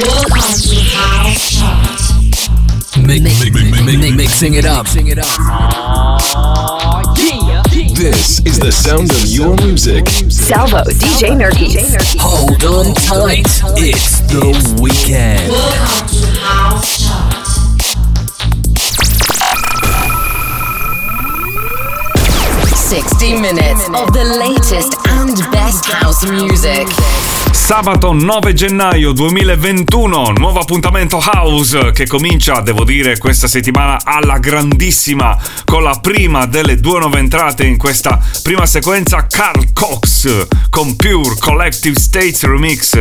Mix, mix, mix, mixing it up. Mixing it up. Oh, yeah. This is the sound of your music. Salvo, DJ Nerky. Hold on tight. It's the weekend. Welcome to House Show. 60 minutes of the latest and best house music. Sabato 9 gennaio 2021, nuovo appuntamento House che comincia, devo dire, questa settimana alla grandissima con la prima delle due nuove entrate in questa prima sequenza Carl Cox con Pure Collective States Remix,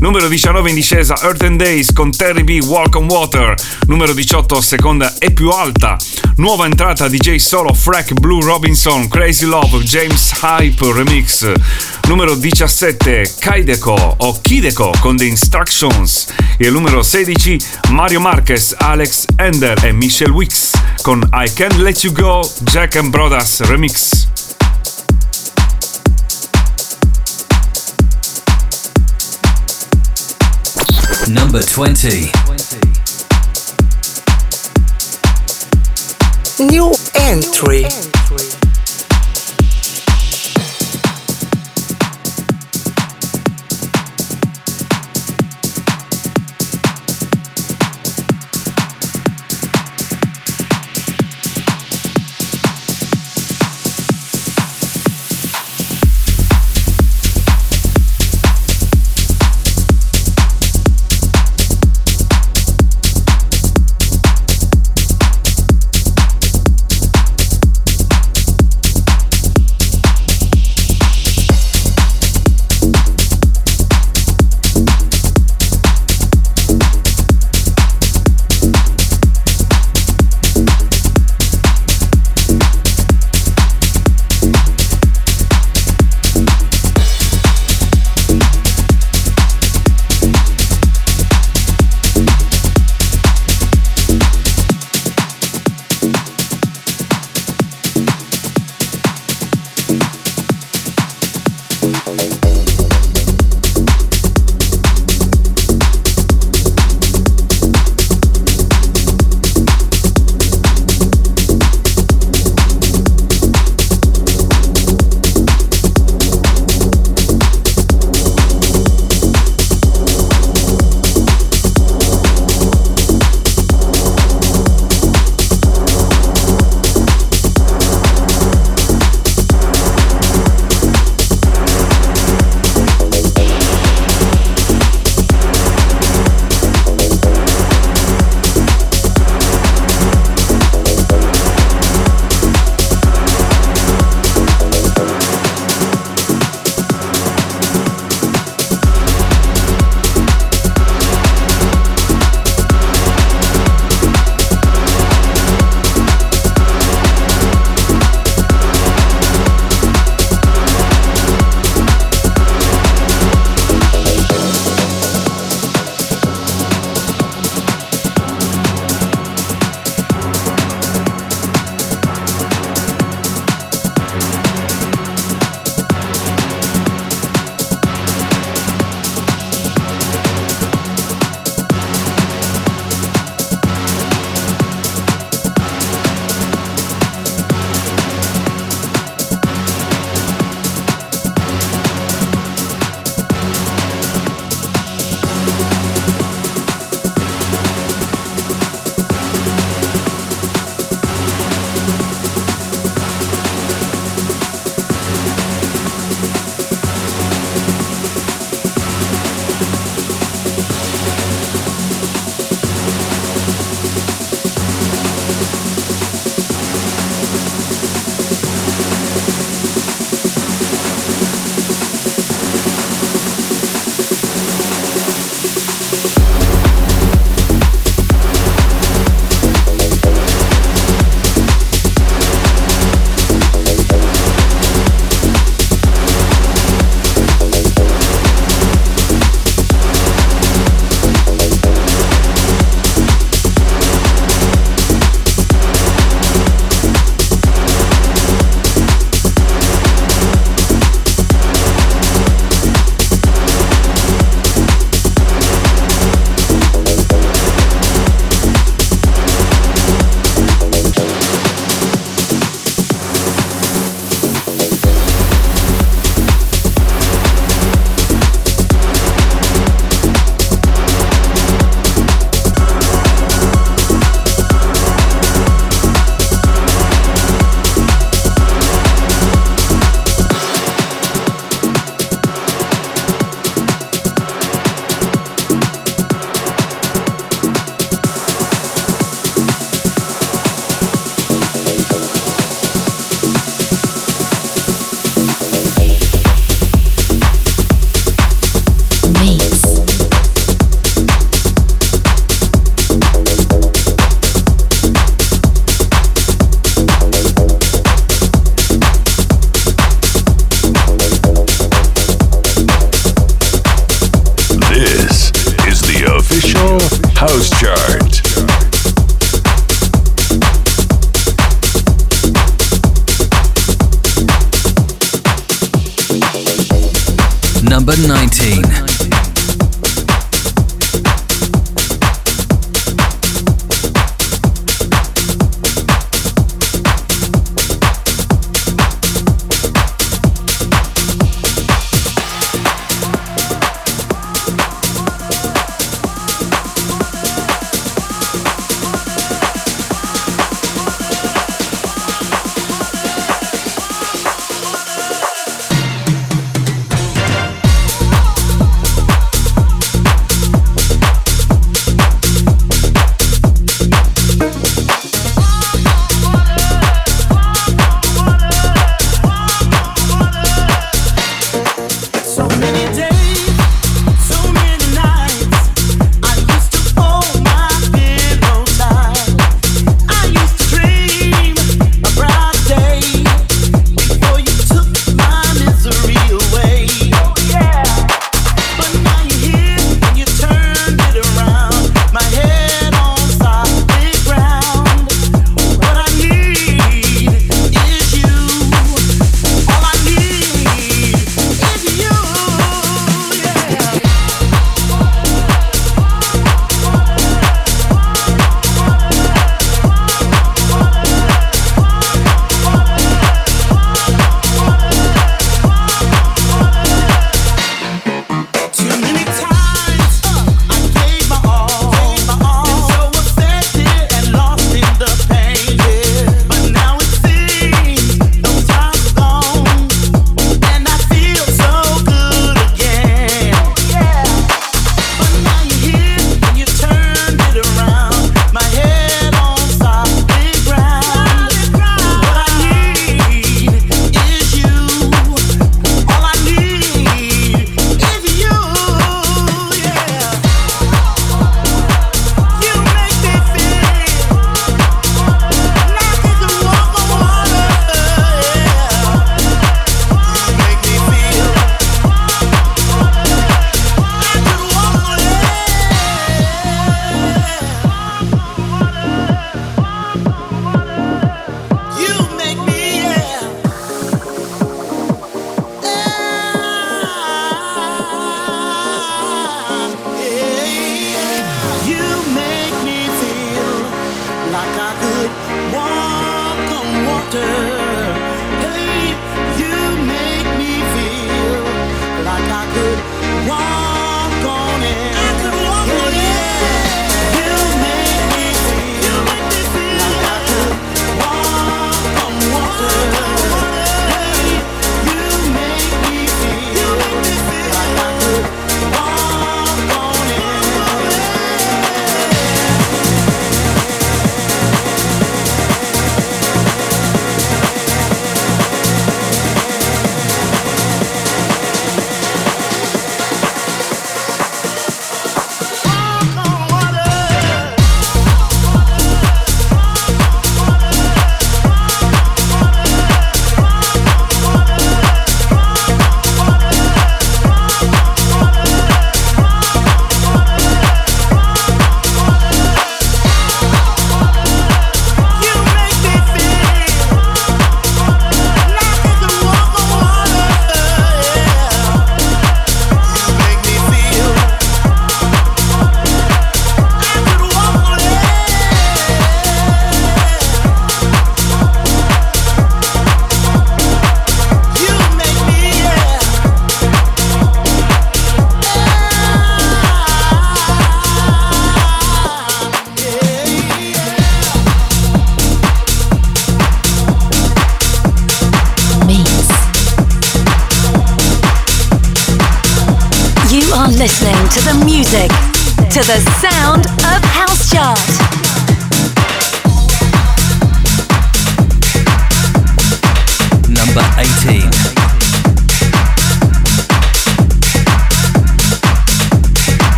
numero 19 in discesa Earth and Days con Terry B Walk on Water, numero 18 seconda e più alta, nuova entrata DJ solo Frack Blue Robinson Crazy Love James Hype Remix, numero 17 Kaideko o Kideko con The Instructions e il numero 16 Mario Marquez, Alex Ender e Michelle Wicks con I Can't Let You Go Jack and Brothers Remix. Number 20. New entry.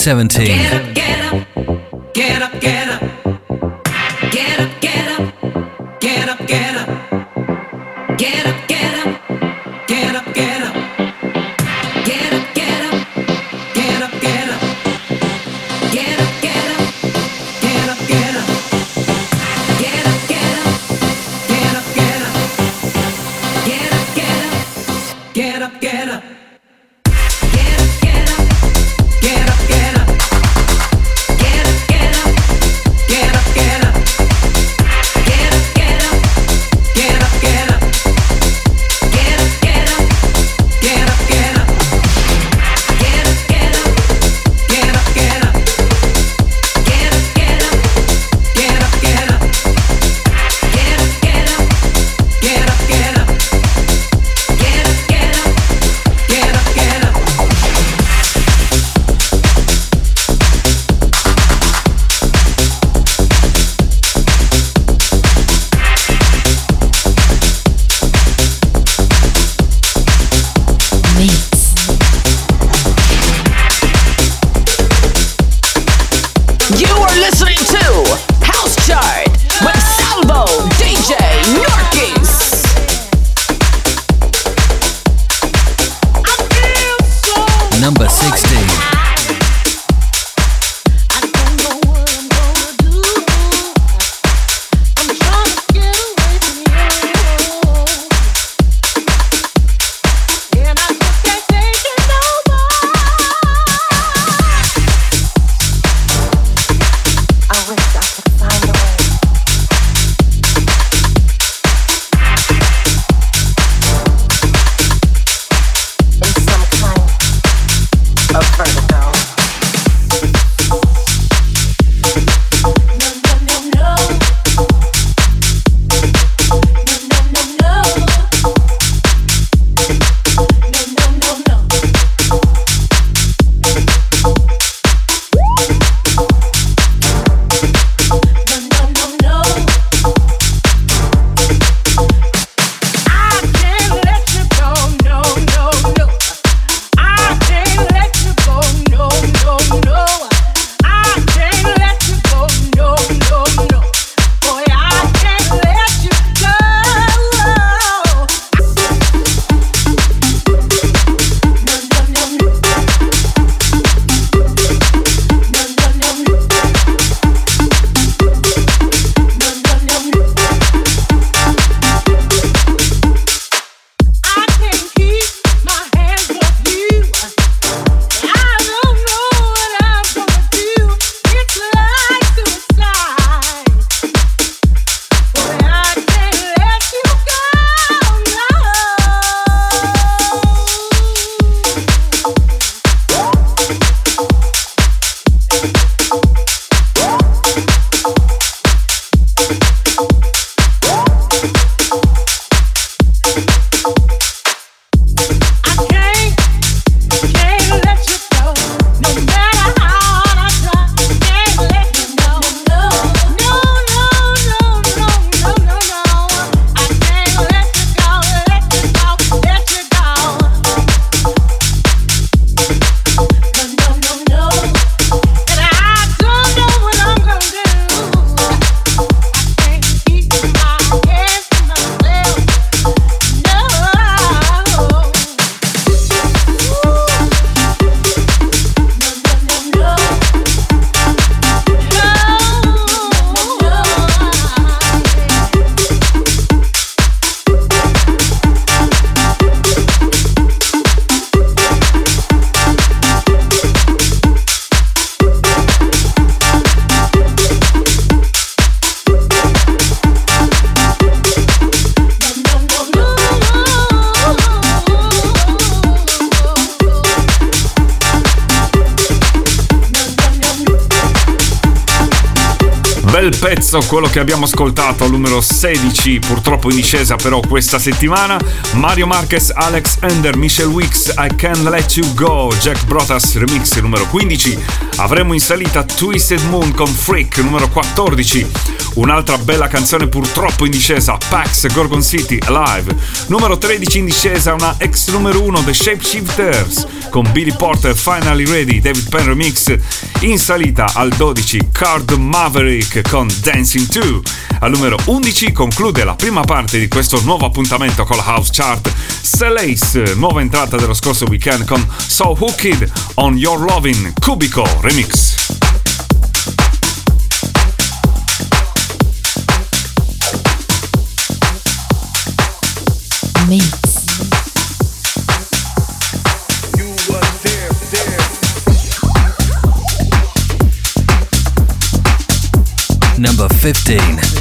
Seventeen. number 16. Quello che abbiamo ascoltato al numero 16, purtroppo in discesa però questa settimana. Mario Marquez, Alex Ender, Michelle Wicks, I Can't Let You Go, Jack Brotas Remix numero 15. Avremo in salita Twisted Moon con Freak numero 14. Un'altra bella canzone purtroppo in discesa, Pax Gorgon City Alive. Numero 13 in discesa, una ex numero 1 The Shapeshifters con Billy Porter Finally Ready, David Penn Remix. In salita al 12 Card Maverick con Dancing 2. Al numero 11 conclude la prima parte di questo nuovo appuntamento con la House Chart. Celace, nuova entrata dello scorso weekend con So Hooked on Your Loving Cubico Remix. Number 15.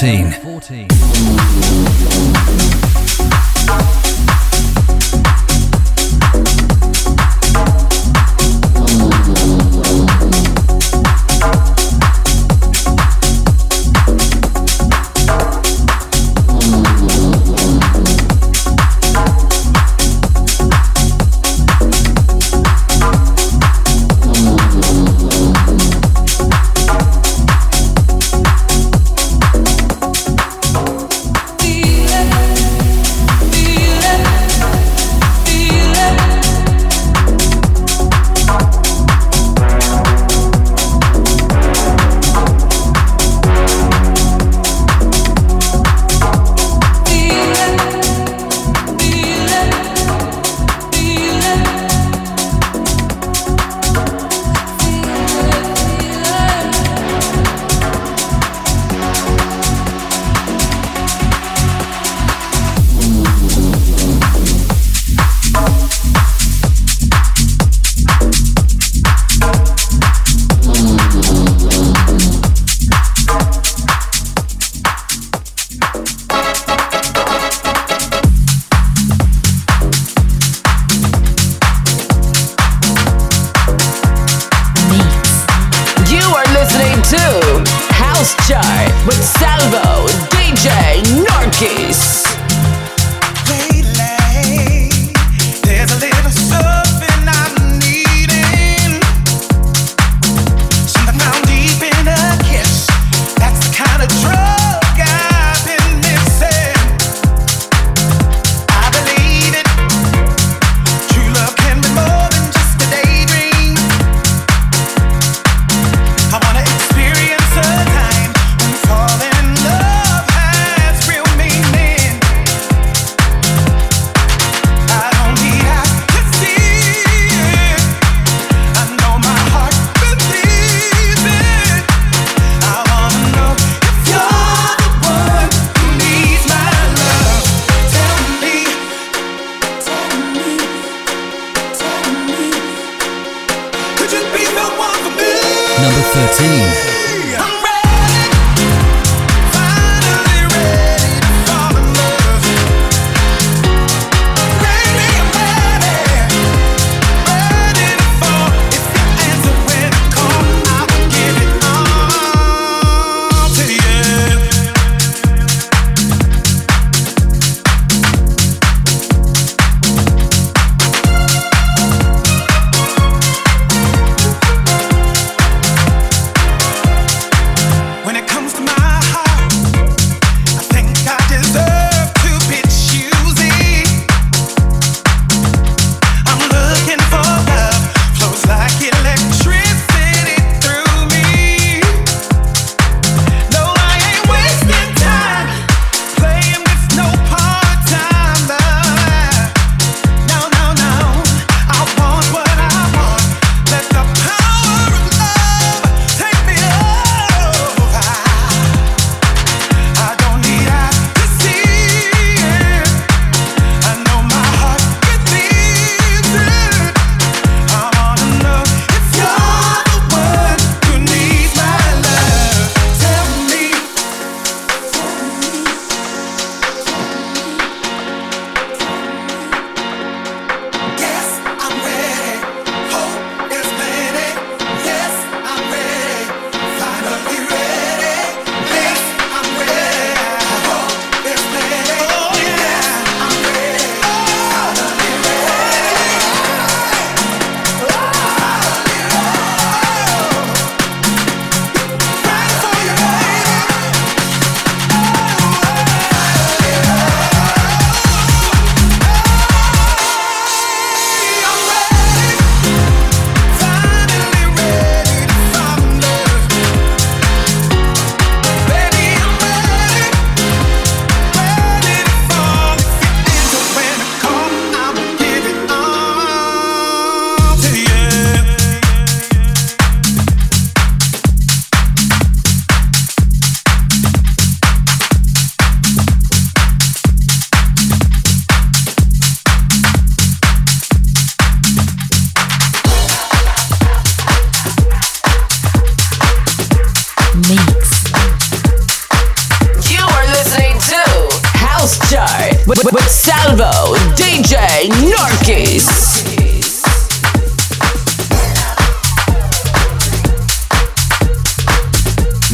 19.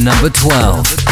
Number 12.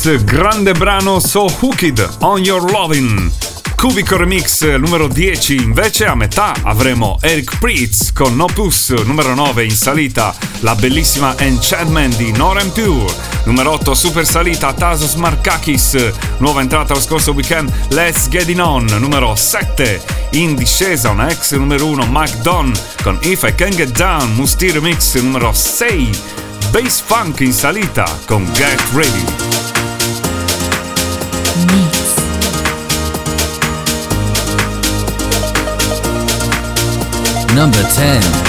Grande brano So Hooked on Your Lovin'. Cubico Remix numero 10, invece a metà avremo Eric Pritz con No Puss, numero 9 in salita, la bellissima Enchantment di Noram Pure, numero 8 super salita Tasos Markakis, nuova entrata lo scorso weekend Let's Get In On, numero 7 in discesa una ex numero 1 Mike Don con If I Can Get Down, Musti Remix numero 6, Bass Funk in salita con Get Ready. Number 10.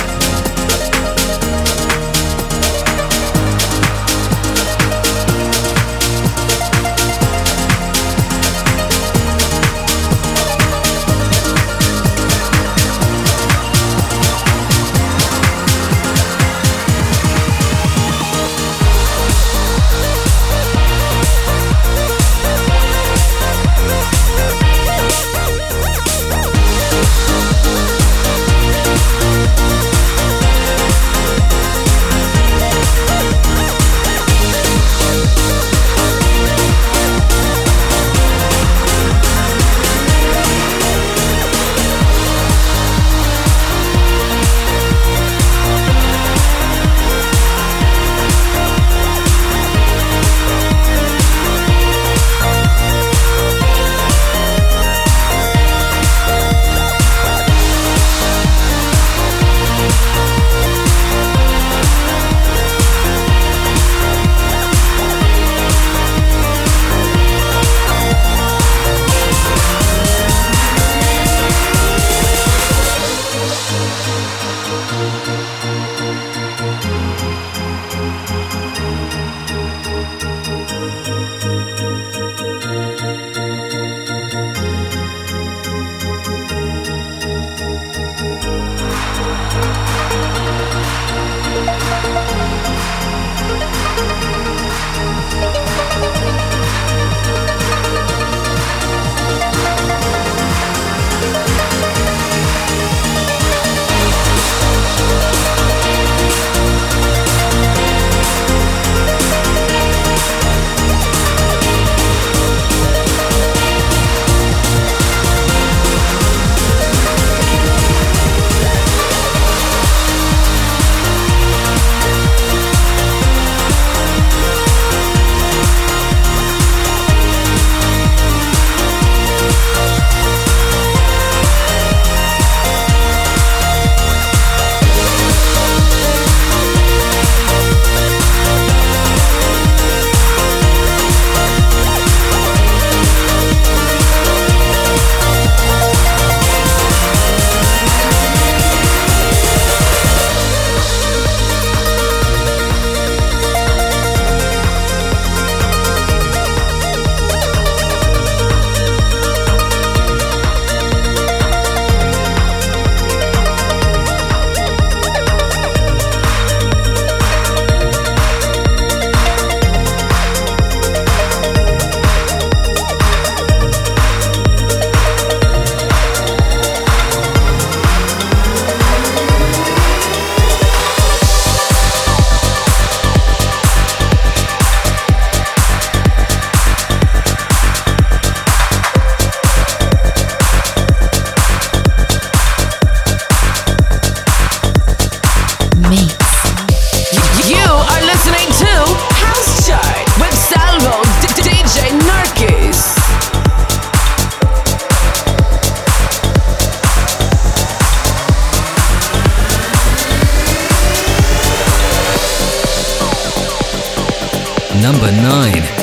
number 9.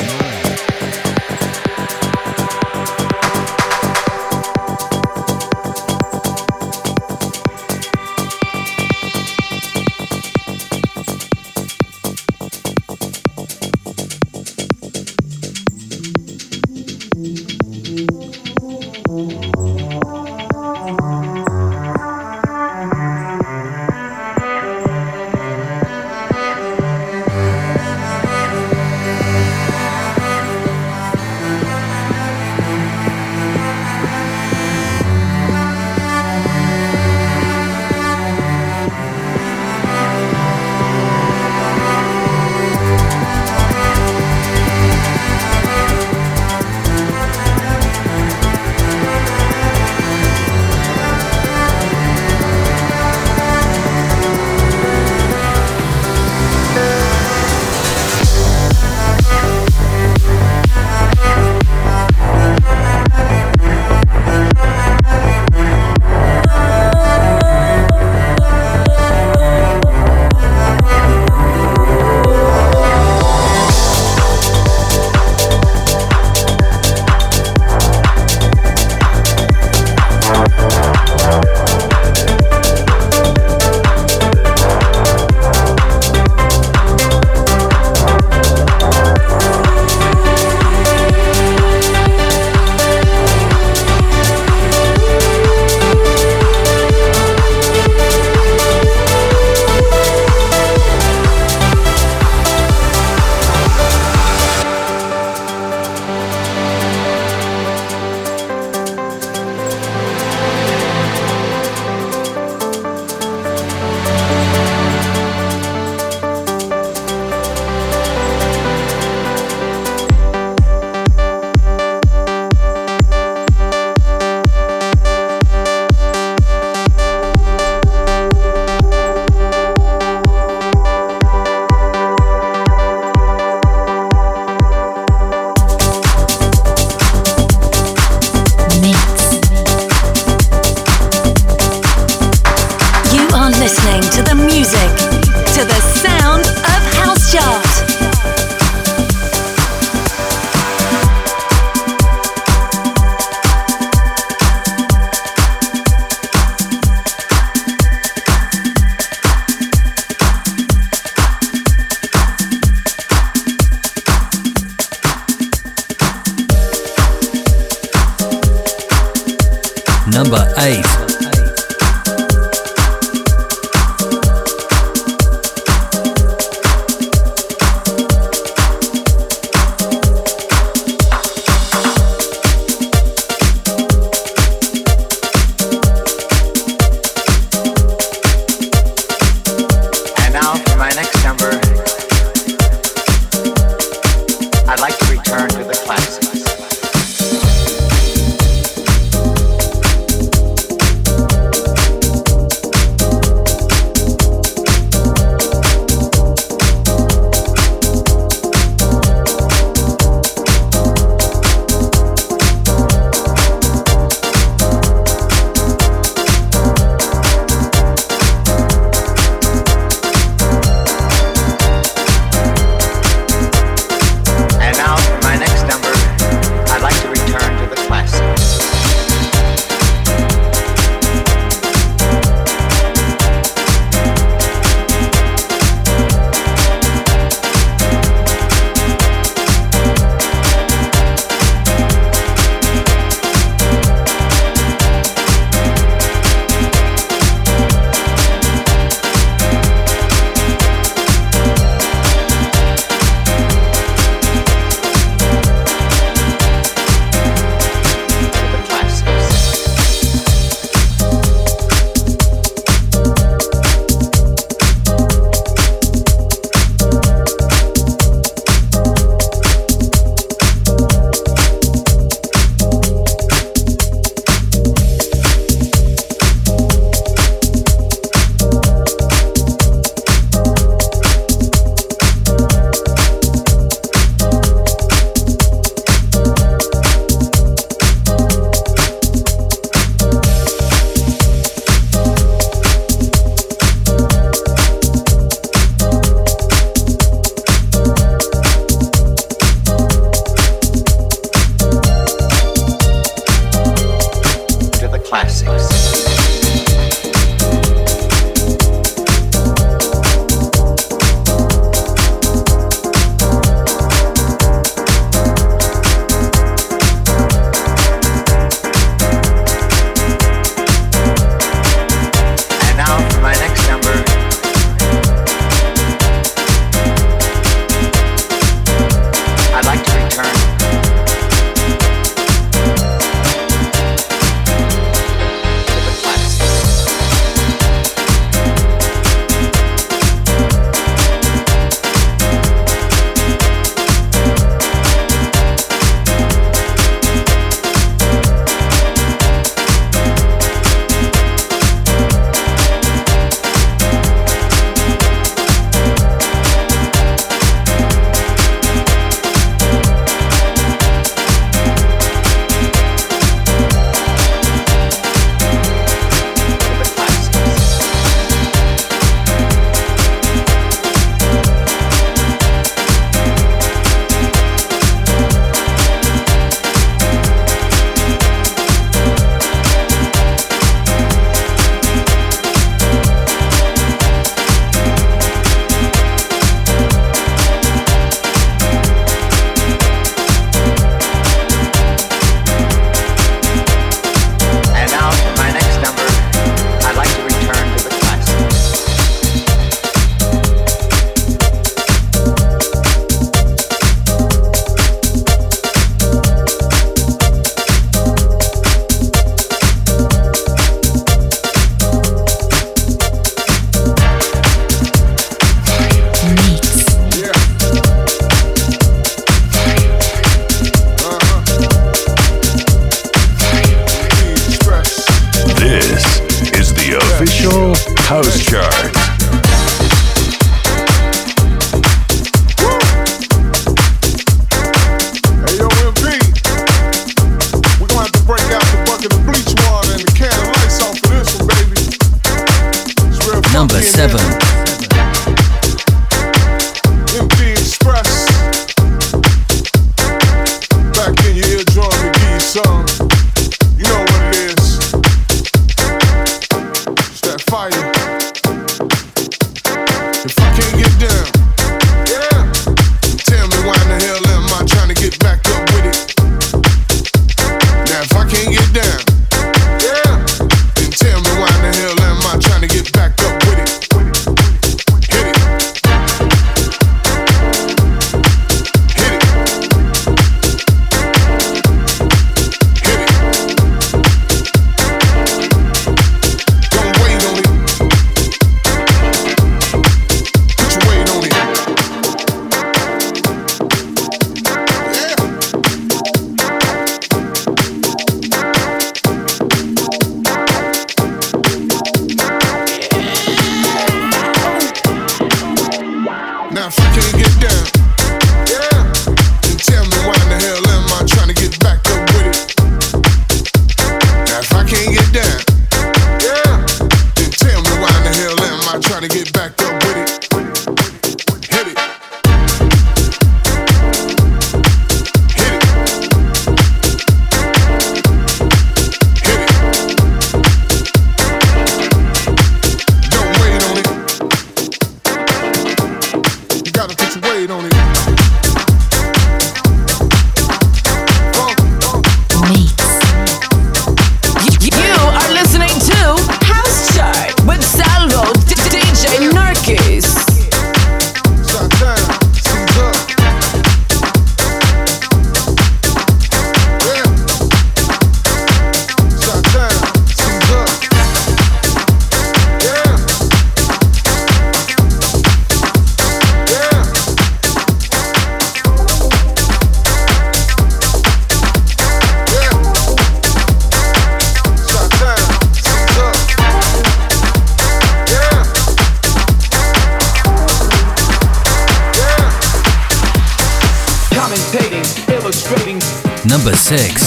six.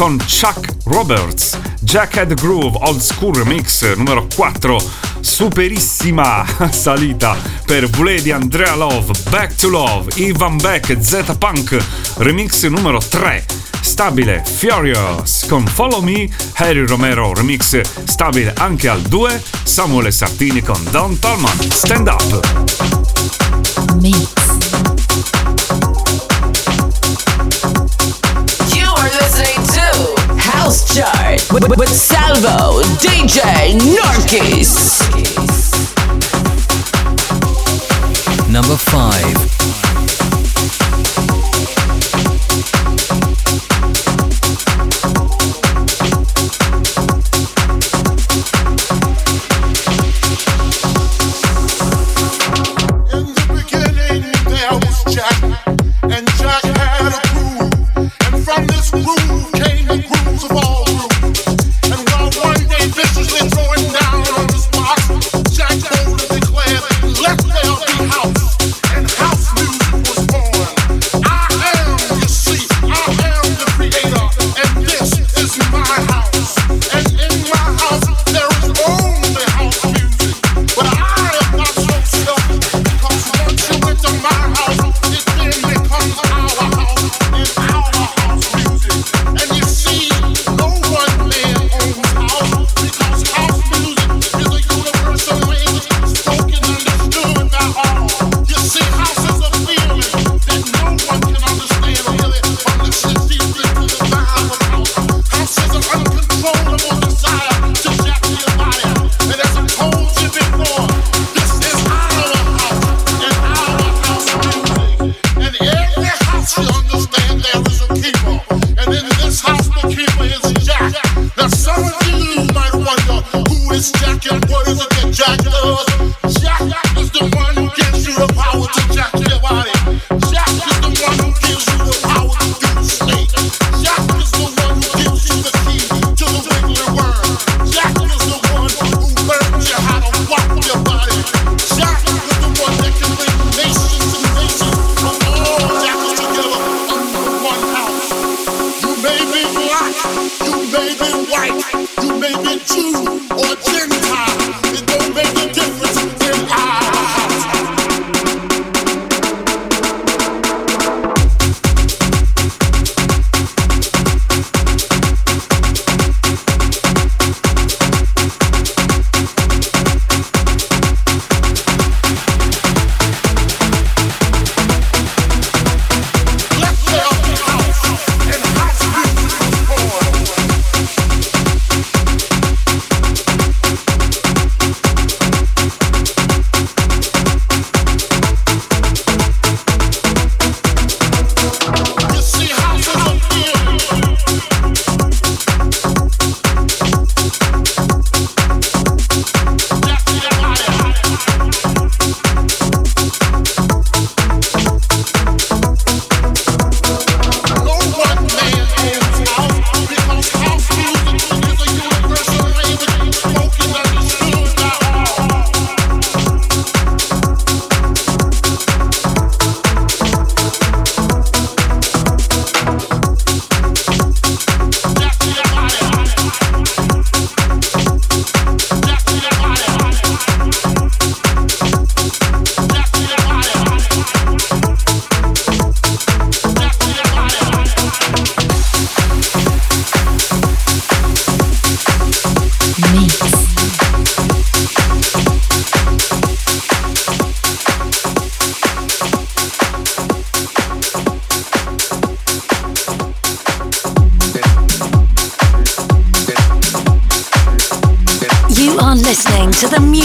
con Chuck Roberts, Jackhead Groove Old School Remix numero 4, superissima salita per Vuledi Andrea Love, Back to Love, Ivan Beck, Z Punk, remix numero 3 stabile Furious con Follow Me, Harry Romero remix stabile anche al 2, Samuele Sartini con Don Tolman, Stand Up. Mix. House Chart with, with Salvo, DJ Narkis. Number 5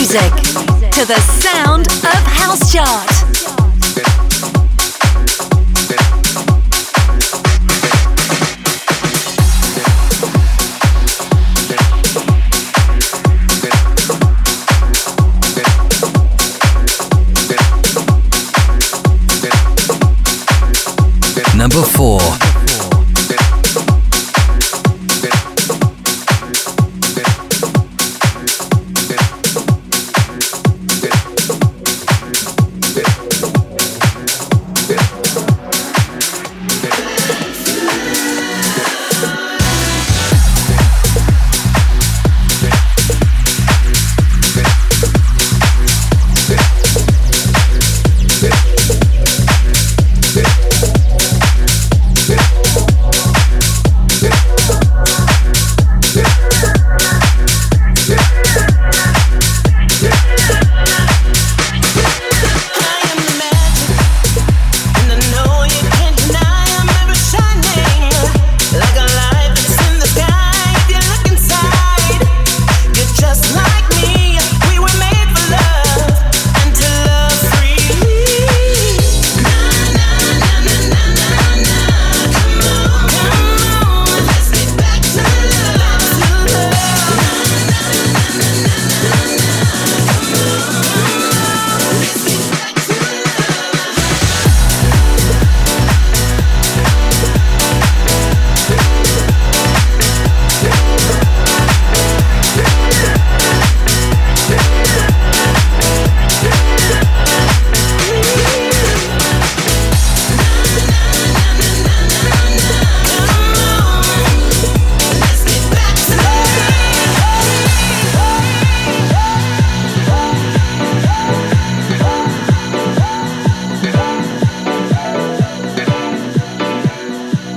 music to the sound of House Chart. number four.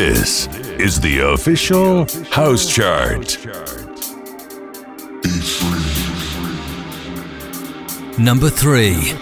This is the official house chart. Number three.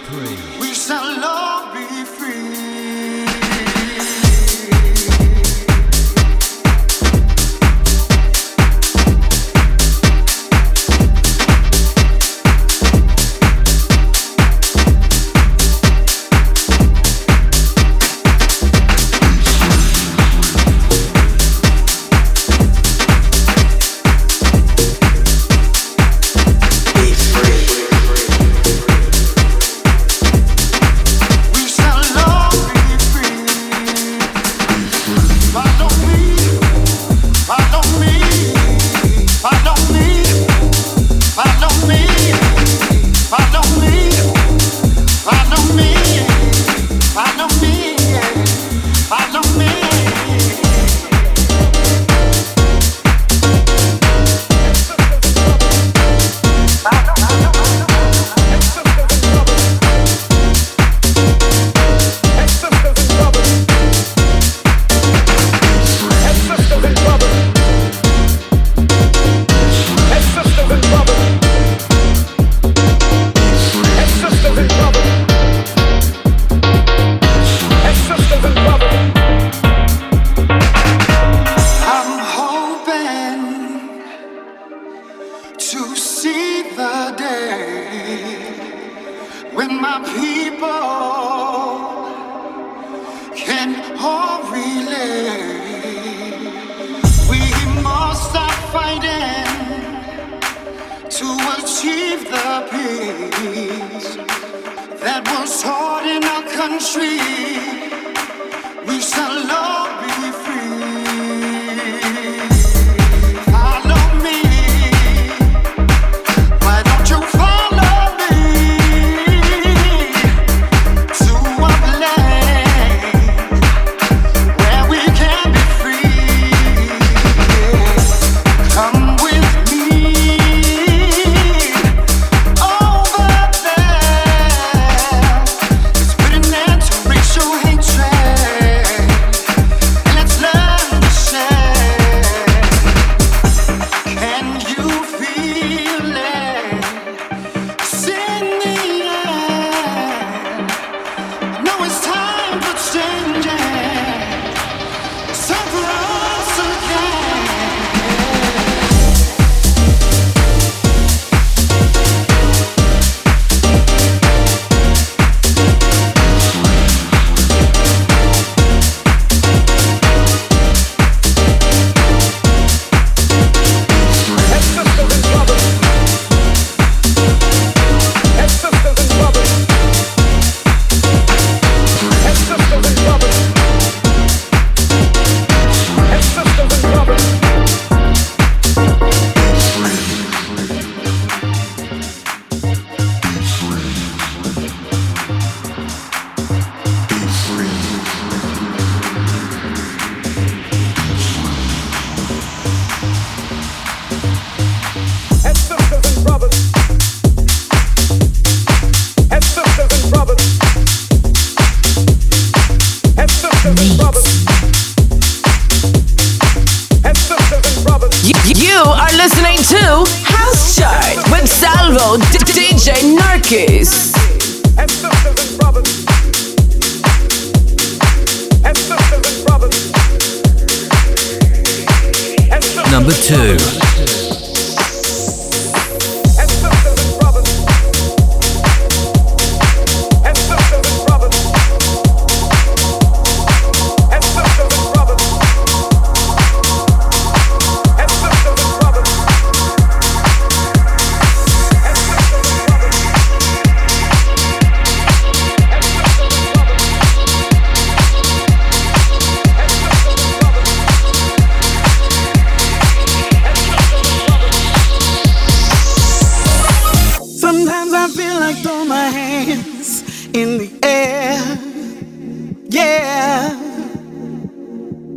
yeah.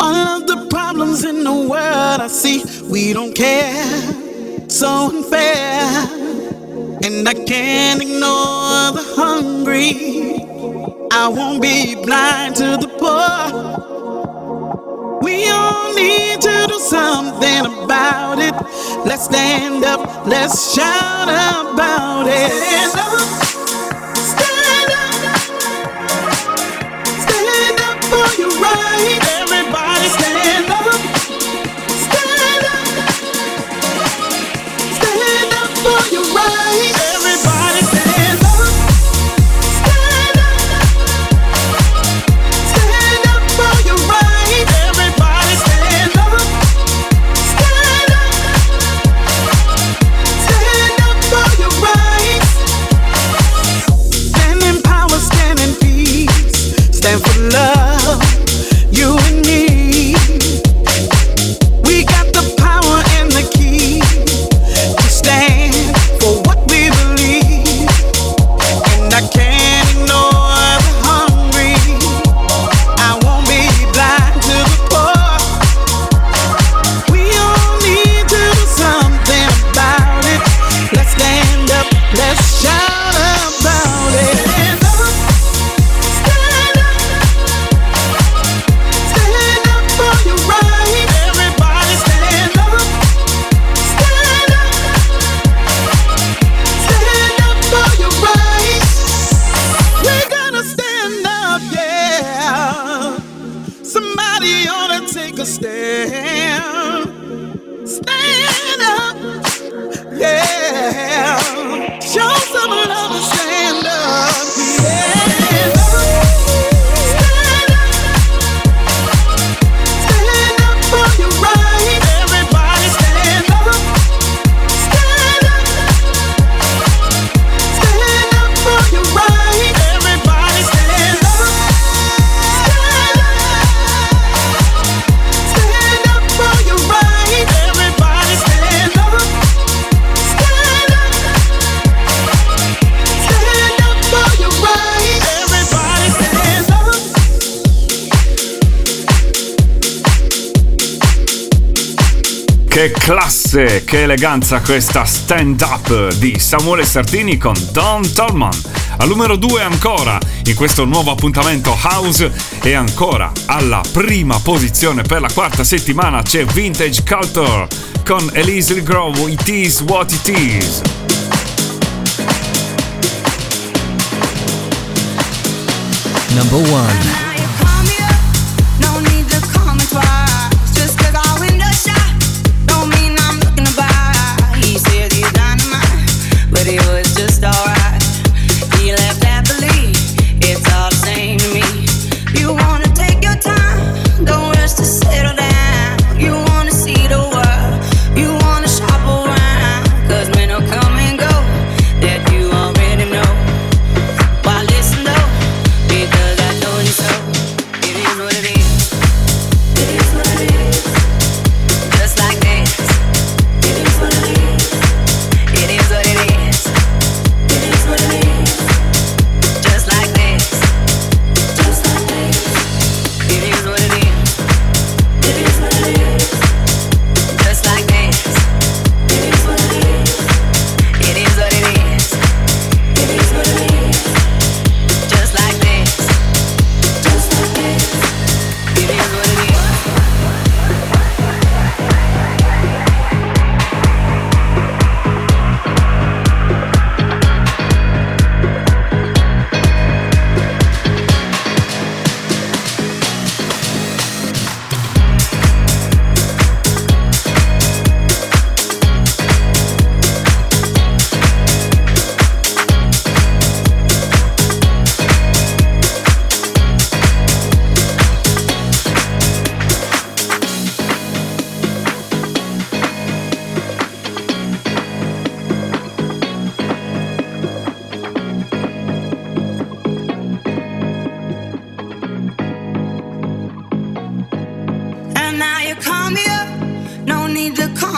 All of the problems in the world I see, we don't care. So unfair. And I can't ignore the hungry. I won't be blind to the poor. We all need to do something about it. Let's stand up, let's shout about it. Everybody, stand Che classe, che eleganza questa stand up di Samuele Sartini con Don Tolman. Al numero 2 ancora, in questo nuovo appuntamento House, e ancora alla prima posizione per la quarta settimana c'è Vintage Culture con Elise Legrove, It Is What It Is. Number 1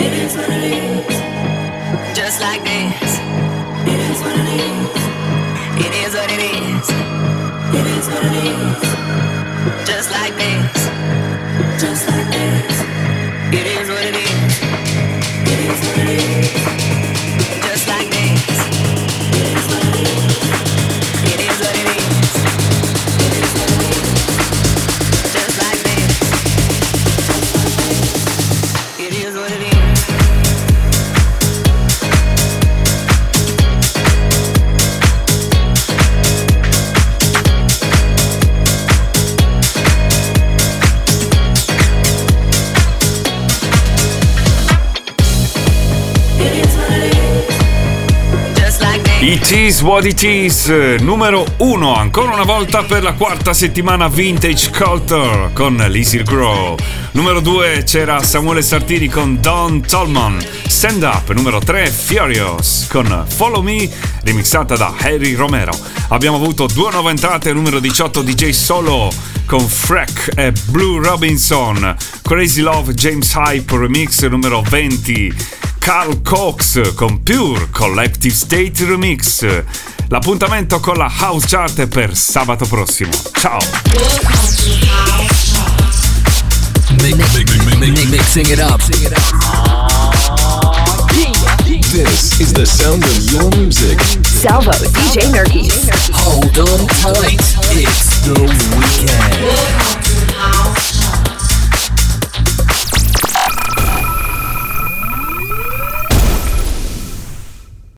It is what it is. It is what it is, numero uno ancora una volta per la quarta settimana Vintage Culture con Lizzie Grow. Numero 2 c'era Samuele Sartini con Don Tolman. Stand Up, numero 3 Furious con Follow Me, remixata da Harry Romero. Abbiamo avuto due nuove entrate, numero 18 DJ Solo con Freck e Blue Robinson. Crazy Love James Hype remix numero 20. Carl Cox con Pure Collective State Remix. L'appuntamento con la House Chart è per sabato prossimo. Ciao! Mi- mi- mi- mi- Mixing it up. This is the sound of your music. Salvo, DJ Nerkis. Hold on tight. It's the weekend.